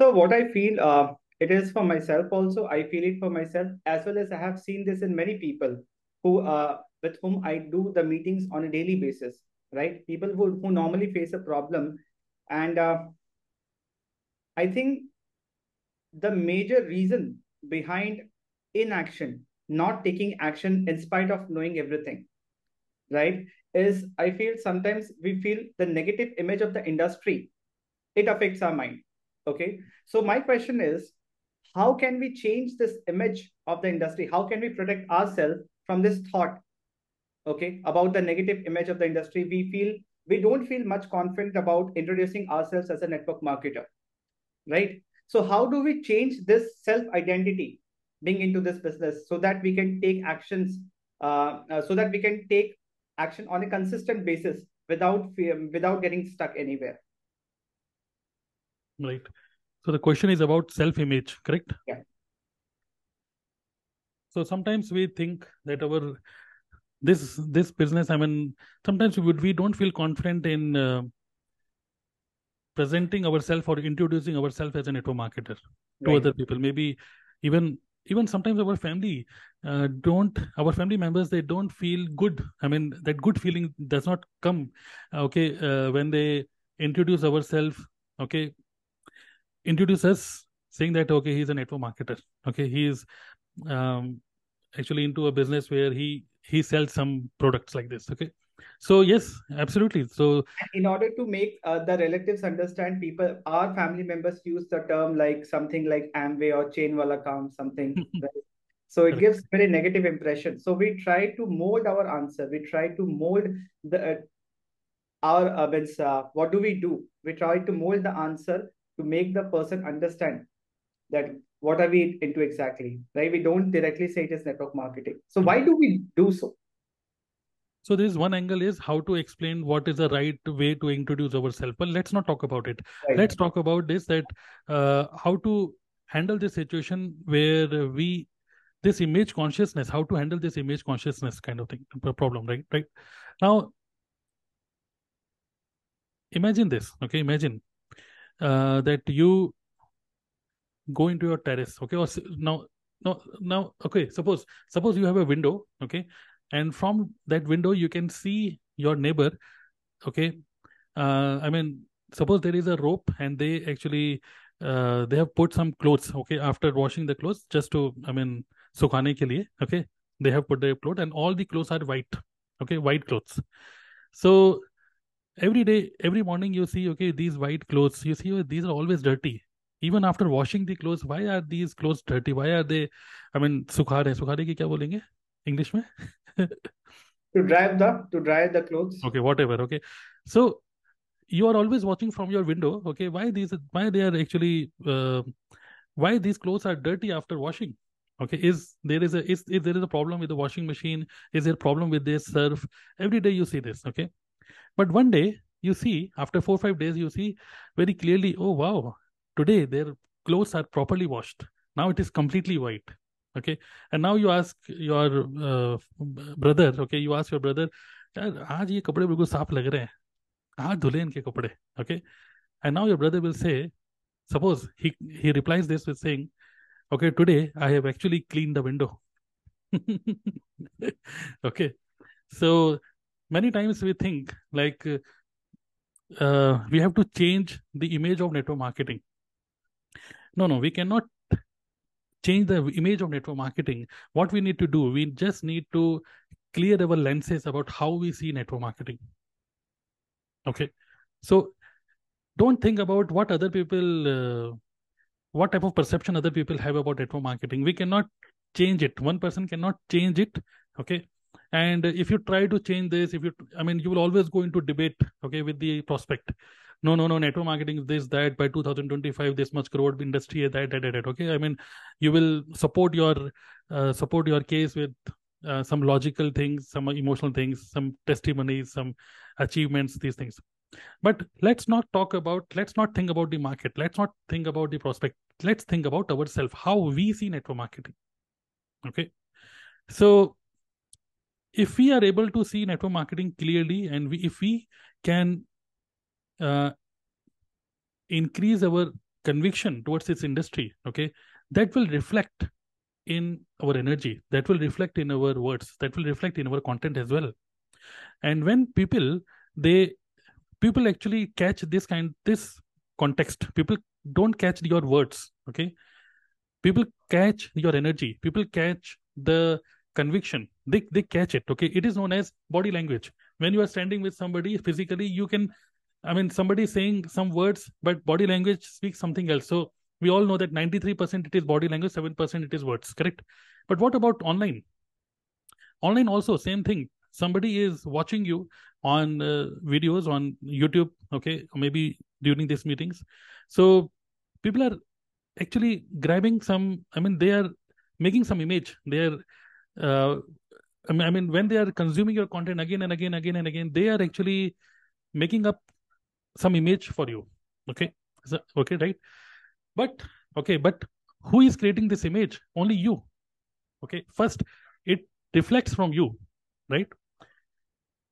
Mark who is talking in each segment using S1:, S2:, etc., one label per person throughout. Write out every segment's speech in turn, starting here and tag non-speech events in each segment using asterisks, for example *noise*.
S1: So what I feel, uh, it is for myself also. I feel it for myself as well as I have seen this in many people who, uh, with whom I do the meetings on a daily basis, right? People who, who normally face a problem. And uh, I think the major reason behind inaction, not taking action in spite of knowing everything, right, is I feel sometimes we feel the negative image of the industry, it affects our mind. Okay. So my question is, how can we change this image of the industry? How can we protect ourselves from this thought, okay, about the negative image of the industry? We feel we don't feel much confident about introducing ourselves as a network marketer, right? So how do we change this self-identity being into this business so that we can take actions, uh, uh, so that we can take action on a consistent basis without without getting stuck anywhere?
S2: Right. So the question is about self-image, correct?
S1: Yeah.
S2: So sometimes we think that our this this business. I mean, sometimes we would we don't feel confident in uh, presenting ourselves or introducing ourselves as a network marketer to other people. Maybe even even sometimes our family uh, don't our family members they don't feel good i mean that good feeling does not come okay uh, when they introduce ourselves okay introduce us saying that okay he's a network marketer. Okay he's um, actually into a business where he he sells some products like this. Okay. So yes absolutely. So
S1: in order to make uh, the relatives understand people our family members use the term like something like amway or chain wala kaam something *laughs* right? so it gives very negative impression. So we try to mold our answer. We try to mold the uh, our uh, uh, what do we do? We try to mold the answer to make the person understand that what are we into exactly, right? We don't directly say it is network marketing. So why do we do so?
S2: So there is one angle is how to explain what is the right way to introduce ourselves. But let's not talk about it. Right. Let's talk about this that uh, how to handle this situation where we this image consciousness, how to handle this image consciousness kind of thing problem, right? Right now, imagine this. Okay, imagine uh, that you go into your terrace okay? Or now now now okay suppose suppose you have a window okay? And from that window you can see your neighbor okay? Uh, i mean suppose there is a rope and they actually uh, they have put some clothes okay after washing the clothes just to i mean sukhane ke liye okay? They have put their clothes and all the clothes are white okay? White clothes. So every day every morning you see okay these white clothes. You see oh, these are always dirty. Even after washing the clothes why are these clothes dirty? Why are they i mean sukha rahe sukha ki kya bolenge? English mein? *laughs*
S1: To dry the to dry the clothes.
S2: Okay whatever okay. So you are always watching from your window okay? Why these why they are actually uh, why these clothes are dirty after washing? Okay is there is a is, is there is a problem with the washing machine? Is there a problem with this surf? Every day you see this okay but one day you see, after four five days, you see very clearly, oh wow, today their clothes are properly washed. Now it is completely white. Okay. And now you ask your uh, brother, okay, you ask your brother, आज ये कपड़े बिल्कुल साफ लग रहे हैं आज धुले इनके कपड़े okay and now your brother will say suppose he he replies this with saying okay today i have actually cleaned the window *laughs* okay so many times we think like uh, we have to change the image of network marketing. No no we cannot change the image of network marketing. What we need to do we just need to clear our lenses about how we see network marketing. Okay? So don't think about what other people uh, what type of perception other people have about network marketing. We cannot change it. One person cannot change it. Okay and if you try to change this if you i mean you will always go into debate okay with the prospect. No no no network marketing is this that by 2025 this much crore industry that, that that that okay? I mean you will support your uh, support your case with uh, some logical things some emotional things some testimonies some achievements these things. But let's not talk about let's not think about the market. Let's not think about the prospect. Let's think about ourselves how we see network marketing okay? So if we are able to see network marketing clearly and we, if we can uh, increase our conviction towards this industry okay that will reflect in our energy that will reflect in our words that will reflect in our content as well. And when people they people actually catch this kind this context people don't catch your words okay? People catch your energy people catch the conviction. They, they catch it okay? It is known as body language. When you are standing with somebody physically you can i mean somebody saying some words but body language speaks something else. So we all know that 93% it is body language 7% it is words correct? But what about online? Online also same thing. Somebody is watching you on uh, videos on youtube okay? Maybe during these meetings. So people are actually grabbing some i mean they are making some image. They are uh, I mean, I mean when they are consuming your content again and again again and again they are actually making up some image for you. Okay? So, okay right? But okay but who is creating this image? Only you. Okay? First it reflects from you right?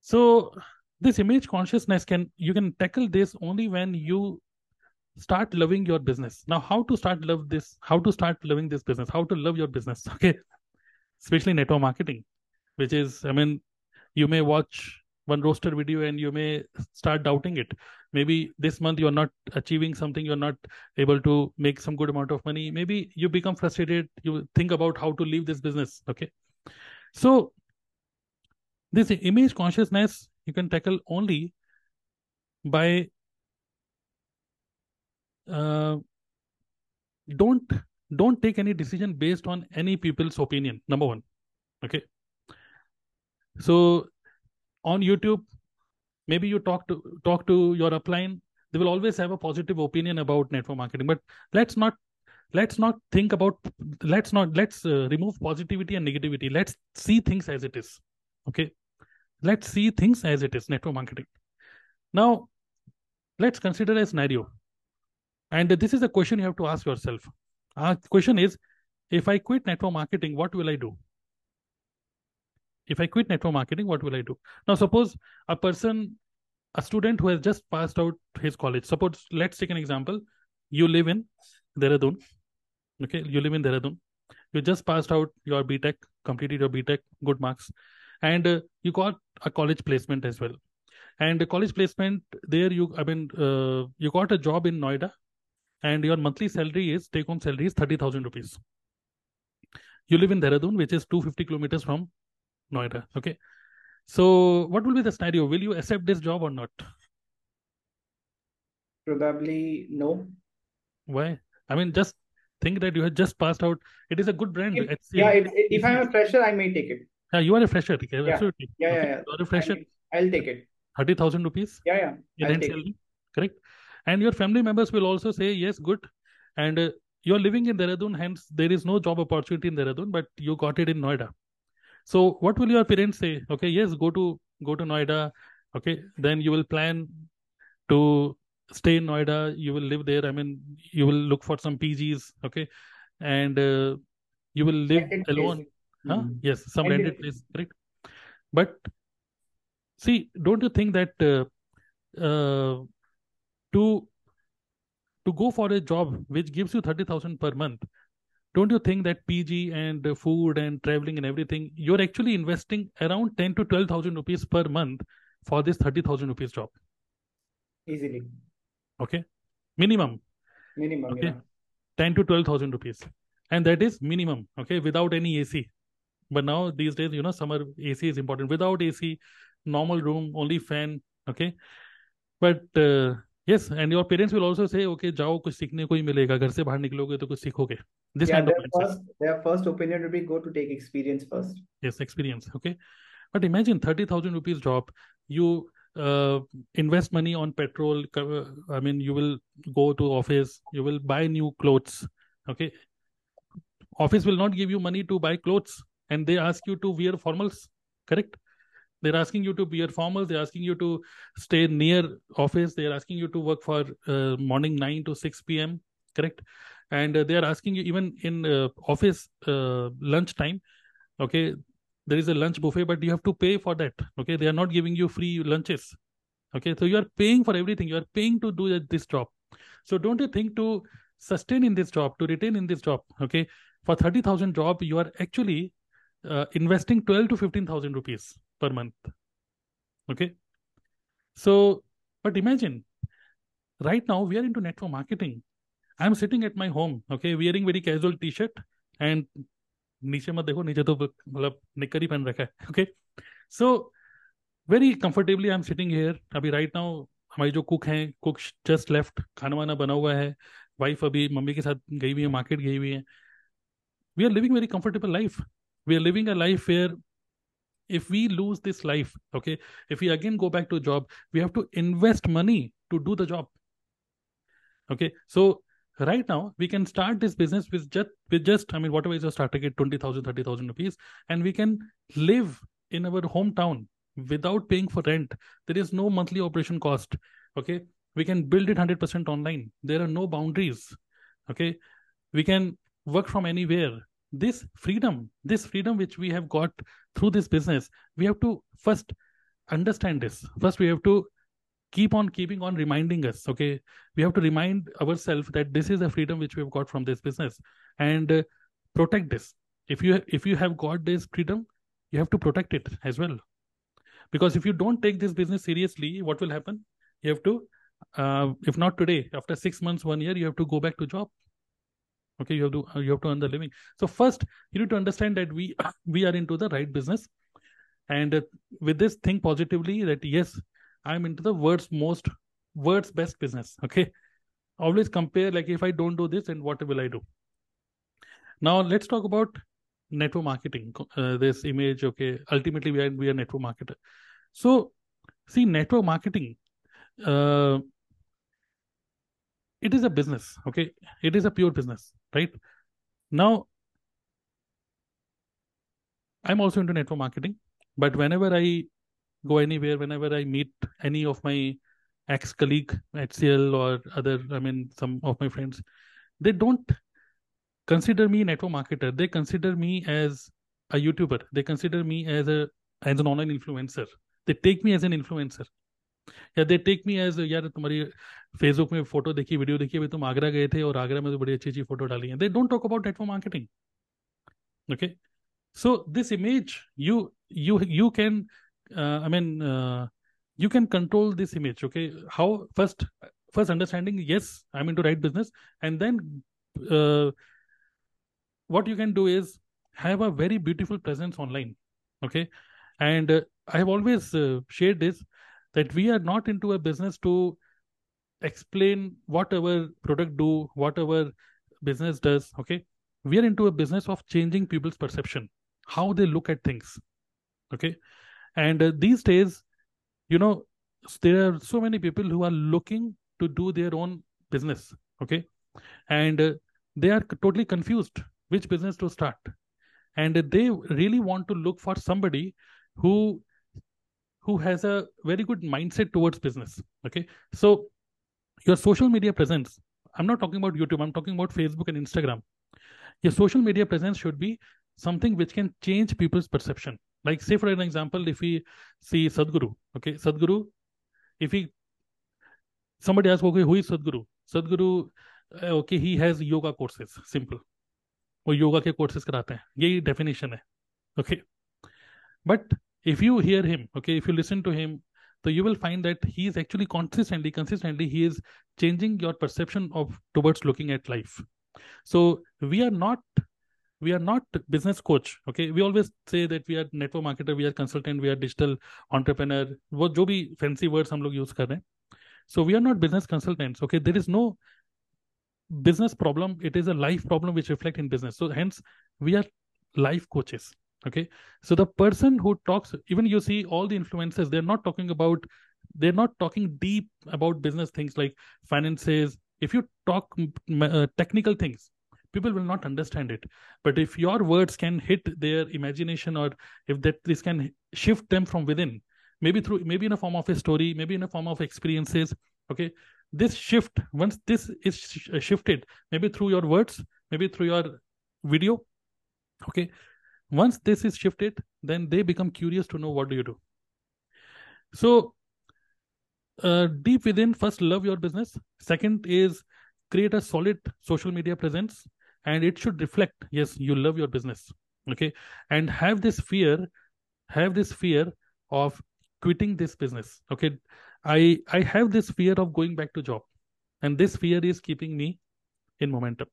S2: So this image consciousness can you can tackle this only when you start loving your business. Now how to start love this how to start loving this business? How to love your business? *laughs* Okay especially network marketing which is i mean you may watch one roster video and you may start doubting it. Maybe this month you're not achieving something you're not able to make some good amount of money. Maybe you become frustrated you think about how to leave this business okay? So this image consciousness you can tackle only by uh, don't don't take any decision based on any people's opinion number one. Okay? So on youtube maybe you talk to talk to your upline they will always have a positive opinion about network marketing. But let's not let's not think about let's not let's uh, remove positivity and negativity. Let's see things as it is. Okay? Let's see things as it is network marketing. Now let's consider a scenario. And this is a question you have to ask yourself our question is if i quit network marketing what will i do? If i quit network marketing what will i do? Now suppose a person a student who has just passed out his college. Suppose let's take an example. You live in dehradun okay? You live in dehradun. You just passed out your btech completed your btech good marks and uh, you got a college placement as well. And the college placement there you i mean uh, you got a job in noida and your monthly salary is take home salary is 30000 rupees you live in dehradun which is 250 kilometers from noida okay so what will be the scenario will you accept this job or not
S1: probably no
S2: why i mean just think that you had just passed out it is a good brand
S1: if, yeah if, if i'm a fresher i may take it
S2: yeah, you are a fresher. Okay?
S1: Yeah.
S2: Absolutely.
S1: Yeah,
S2: okay.
S1: yeah, yeah.
S2: You are a fresher.
S1: I'll take it.
S2: 30,000 rupees?
S1: Yeah, yeah. I'll take
S2: salary. Correct. And your family members will also say, yes, good. And uh, you're living in Dehradun, hence there is no job opportunity in Dehradun, but you got it in Noida. So what will your parents say? Okay, yes, go to go to Noida. Okay, then you will plan to stay in Noida. You will live there. I mean, you will look for some PGs. Okay, and uh, you will live
S1: Rented
S2: alone. Huh?
S1: Mhm.
S2: Yes, some
S1: Rented
S2: rented place, correct? But see, don't you think that uh, uh, to to go for a job which gives you thirty thousand per month, don't you think that PG and food and traveling and everything, you're actually investing around ten to twelve thousand rupees per month for this thirty thousand rupees job?
S1: Easily.
S2: Okay, minimum
S1: Minimum,
S2: Okay.
S1: yeah.
S2: ten to twelve thousand rupees, and that is minimum. Okay, without any AC. But now these days, you know, summer AC is important. Without AC, normal room, only fan. Okay, but uh, yes, and your parents will also say, okay, जाओ कुछ सीखने को ही मिलेगा घर से बाहर निकलोगे तो कुछ सीखोगे. This
S1: Yeah,
S2: kind of
S1: their
S2: mindset.
S1: first their first opinion would be go to take experience first.
S2: yes experience okay but imagine 30000 rupees job you uh, invest money on petrol i mean you will go to office you will buy new clothes okay office will not give you money to buy clothes and they ask you to wear formals correct they're asking you to wear formals they're asking you to stay near office they're asking you to work for uh, morning 9 to 6 p.m correct? And uh, they are asking you even in uh, office uh, lunch time okay? There is a lunch buffet but you have to pay for that okay? They are not giving you free lunches okay? So you are paying for everything you are paying to do this job. So don't you think to sustain in this job to retain in this job okay? For 30000 job you are actually uh, investing 12 to 15000 rupees per month. Okay? So, but imagine, right now we are into network marketing. I'm sitting at my home, okay, wearing very casual t-shirt and नीचे मत देखो, नीचे तो मतलब निकर ही पहन रखा है okay so very comfortably I am sitting here अभी राइट नाउ हमारी जो कुक हैं कुक जस्ट लेफ़्ट खाना वाना बना हुआ है वाइफ अभी मम्मी के साथ गई हुई है मार्केट गई हुई है। We are living very comfortable life we are living a life where if we lose this life okay if we again go back to a job we have to invest money to do the job. Okay so right now we can start this business with just with just i mean whatever is your starting at 20000 30000 rupees and we can live in our hometown without paying for rent. There is no monthly operation cost okay? We can build it 100% online. There are no boundaries okay? We can work from anywhere this freedom this freedom which we have got through this business we have to first understand this. First we have to keep on keeping on reminding us okay? We have to remind ourselves that this is the freedom which we have got from this business and uh, protect this. If you if you have got this freedom you have to protect it as well. Because if you don't take this business seriously what will happen? You have to uh, if not today after 6 months 1 year you have to go back to job okay you have to you have to earn the living. So first you need to understand that we *coughs* we are into the right business. And uh, with this think positively that yes i'm into the world's most world's best business. Okay? Always compare like if i don't do this and what will i do? Now let's talk about network marketing uh, this image. Okay ultimately we are we are network marketer. So see network marketing uh, it is a business okay? It is a pure business right? Now i'm also into network marketing but whenever i go anywhere whenever i meet any of my ex colleague at cl or other i mean some of my friends they don't consider me network marketer. They consider me as a youtuber. They consider me as a as an online influencer. They take me as an influencer या they take me as यार, तुम्हारी Facebook में photo देखी video देखी, अभी तुम आगरा गए थे और आगरा में तो बड़ी अच्छी अच्छी फ़ोटो डाली है. They don't talk about network marketing okay so this image you you you can I mean you can control this image okay how first first understanding yes I mean to right business and then what you can do is है very beautiful presence online okay and I have always share this that we are not into a business to explain what our product do what our business does okay? We are into a business of changing people's perception how they look at things okay? And uh, these days you know there are so many people who are looking to do their own business okay? And uh, they are totally confused which business to start. And they really want to look for somebody who who has a very good mindset towards business okay so your social media presence i'm not talking about youtube i'm talking about facebook and instagram your social media presence should be something which can change people's perception like say for an example if we see sadhguru okay sadhguru if he somebody asks okay who is sadhguru sadhguru uh, okay he has yoga courses simple वो योगा के courses कराते हैं यही definition है okay but if you hear him okay if you listen to him so you will find that he is actually consistently consistently he is changing your perception of towards looking at life so we are not we are not business coach okay we always say that we are network marketer we are consultant we are digital entrepreneur वो जो भी fancy words हम लोग use कर रहे हैं so we are not business consultants okay there is no business problem it is a life problem which reflect in business so hence we are life coaches okay. So the person who talks even you see all the influencers they're not talking about they're not talking deep about business things like finances. If you talk uh, technical things people will not understand it. But if your words can hit their imagination or if that this can shift them from within maybe through maybe in a form of a story maybe in a form of experiences okay this shift once this is sh- shifted maybe through your words maybe through your video okay once this is shifted then they become curious to know what do you do. So uh, deep within first love your business. Second is create a solid social media presence and it should reflect yes you love your business okay? And have this fear have this fear of quitting this business okay? I i have this fear of going back to job and this fear is keeping me in momentum